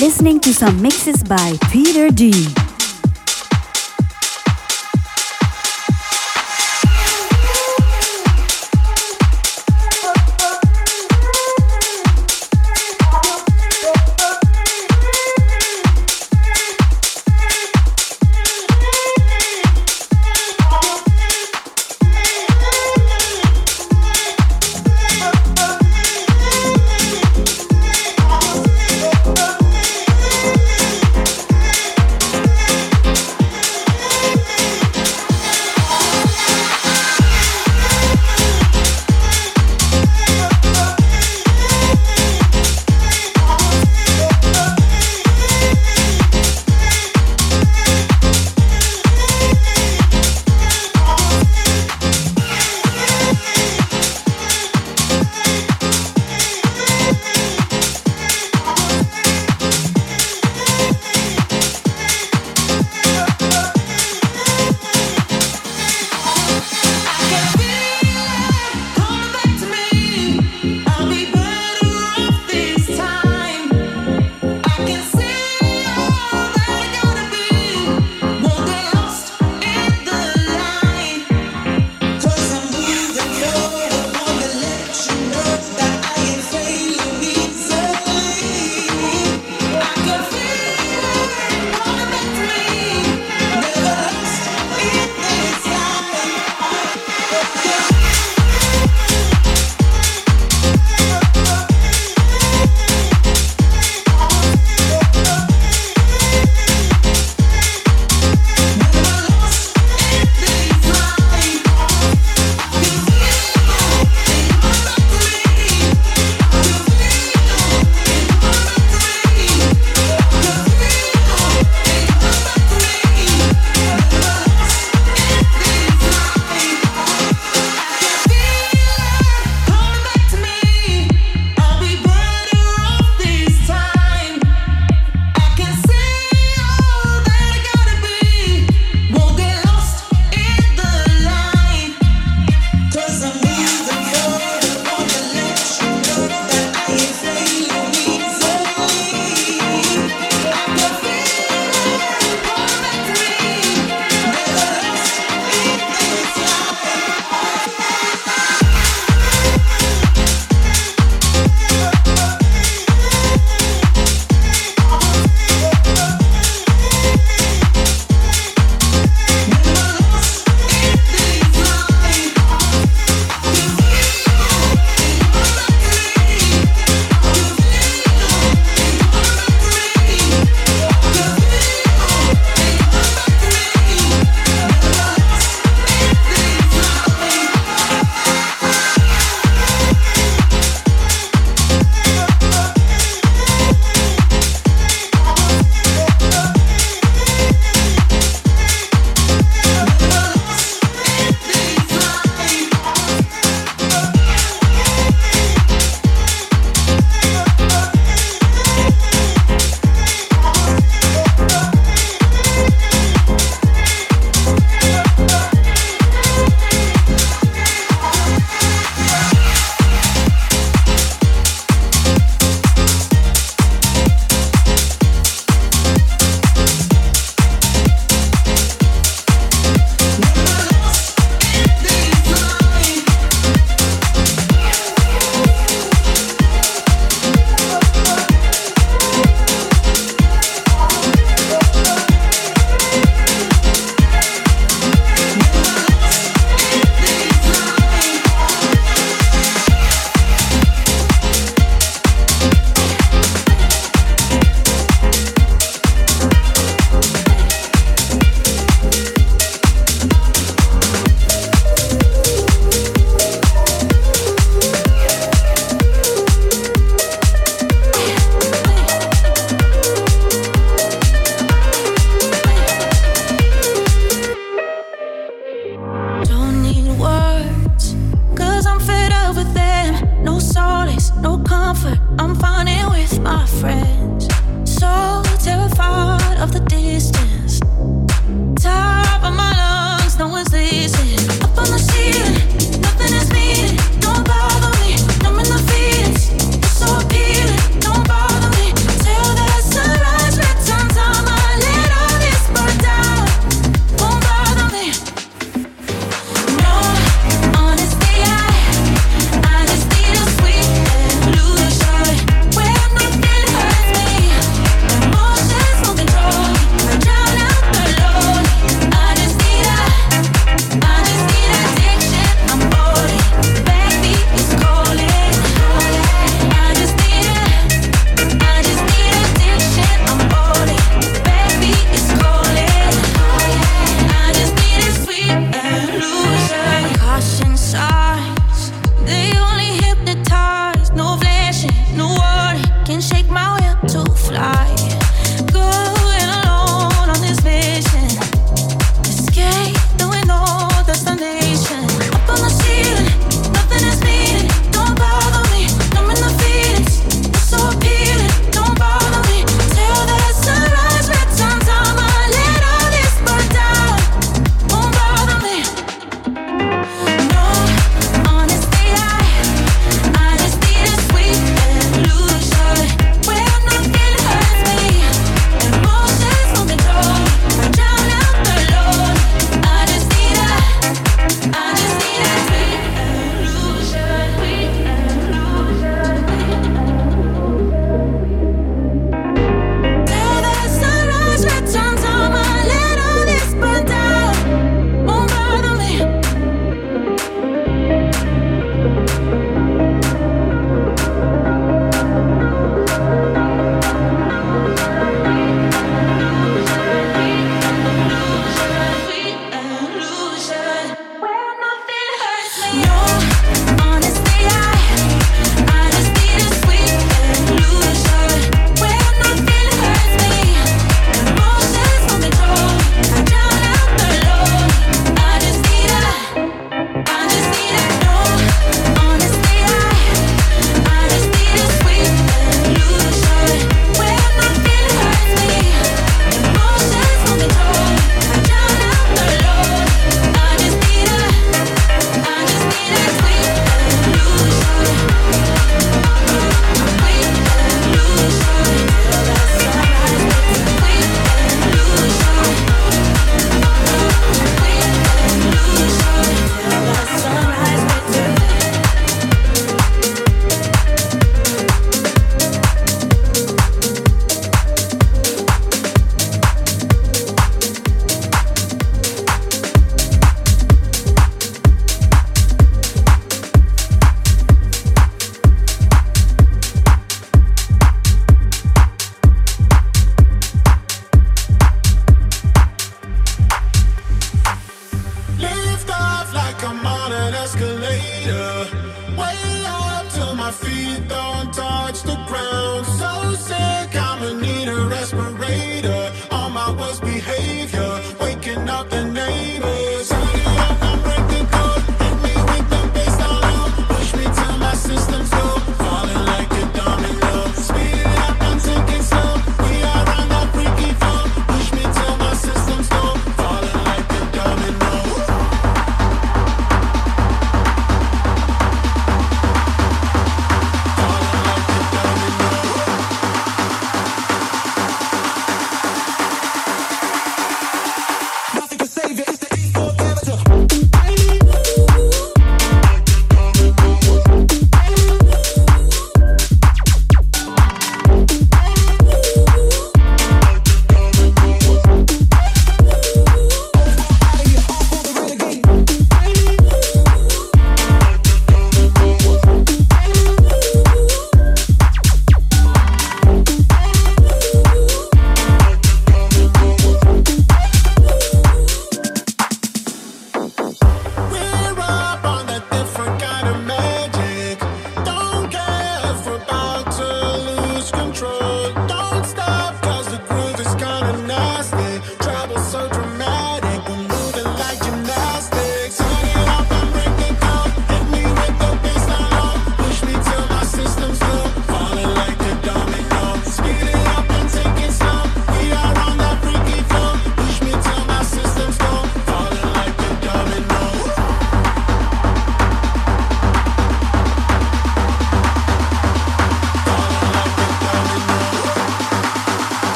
listening to some mixes by Peter D.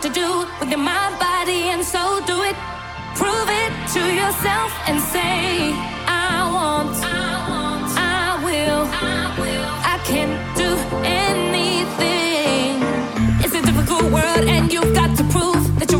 to do with your mind, body, and soul. Do it, prove it to yourself, and say, I want, I, want, I will, I will, I can do anything. It's a difficult world, and you've got to prove that.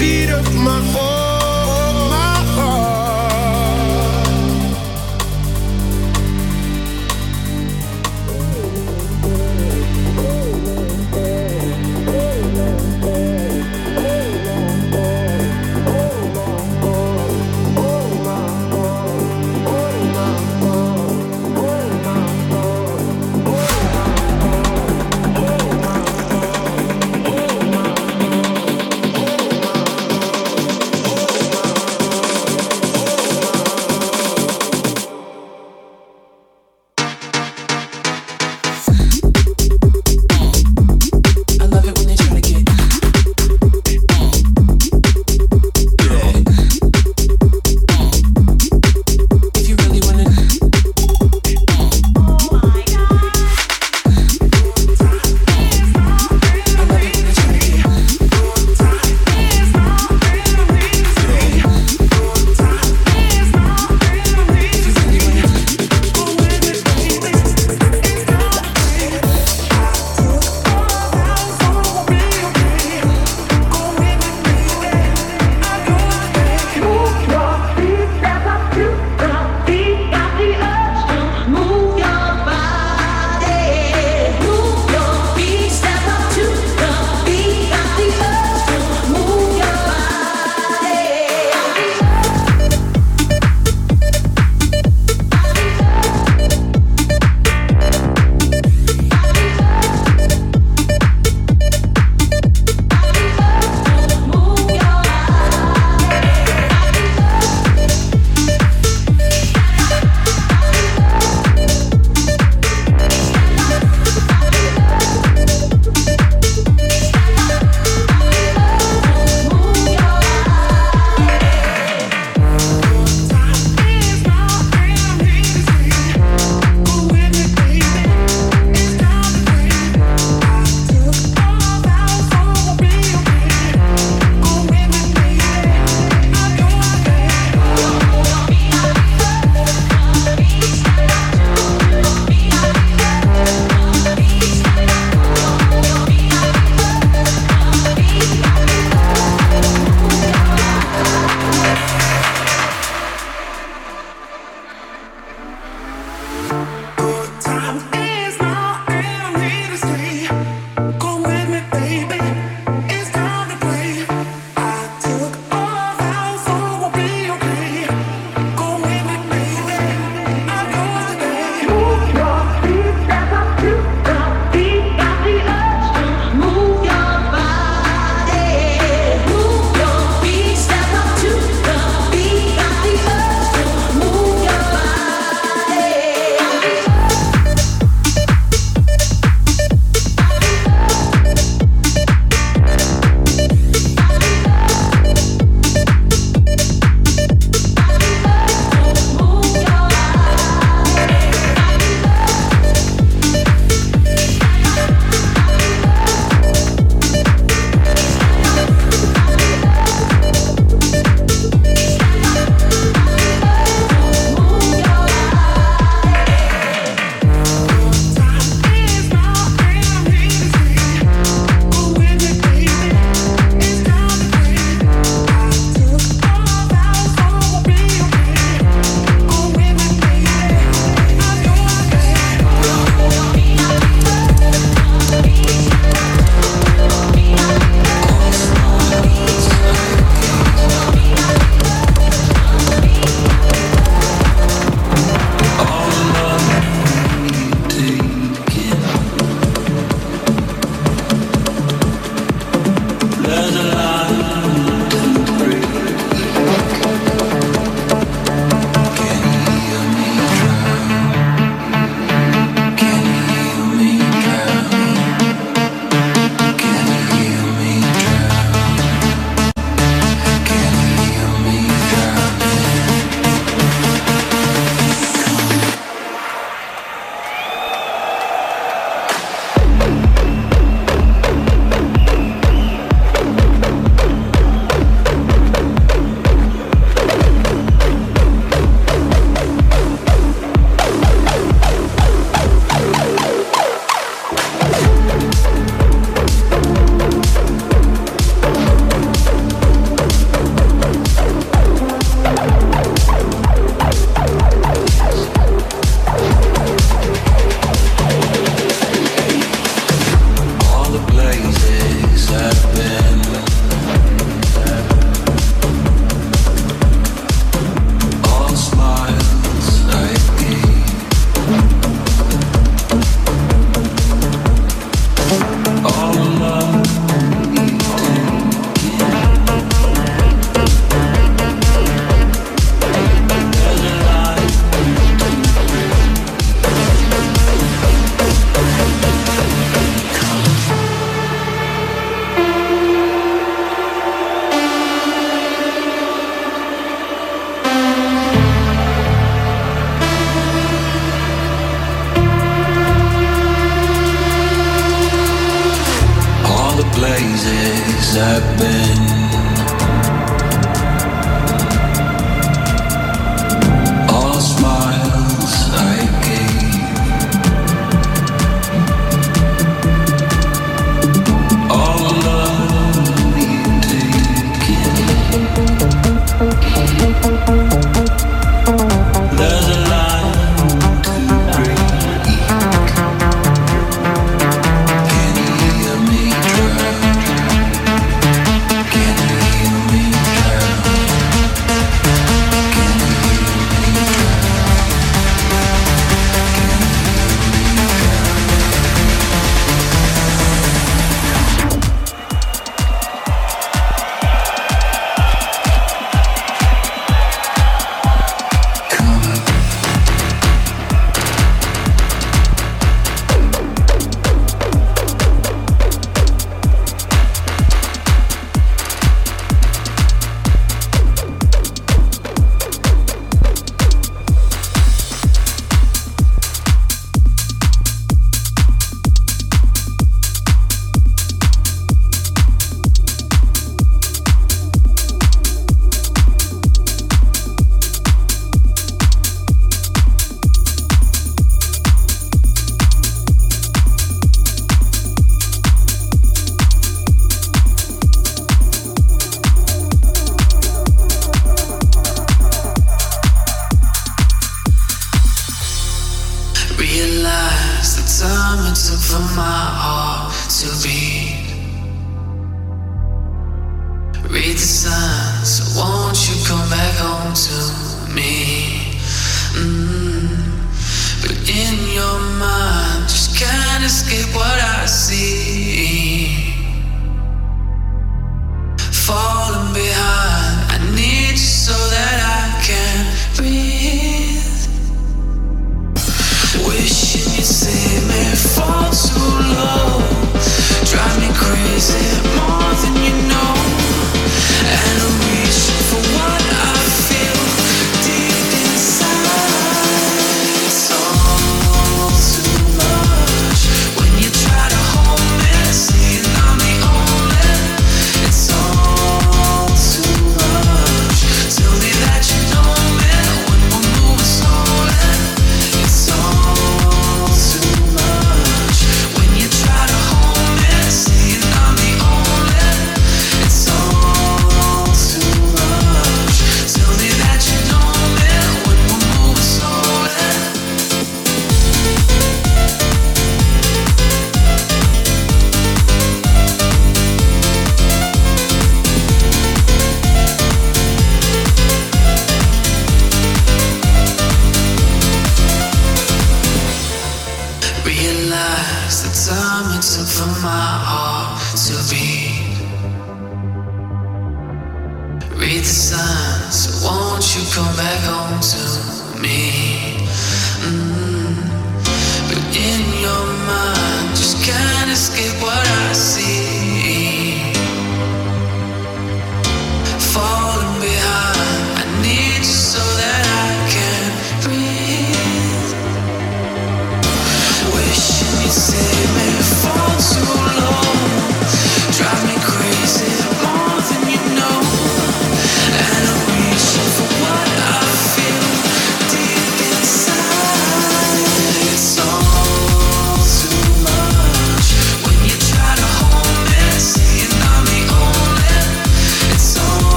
beat of my heart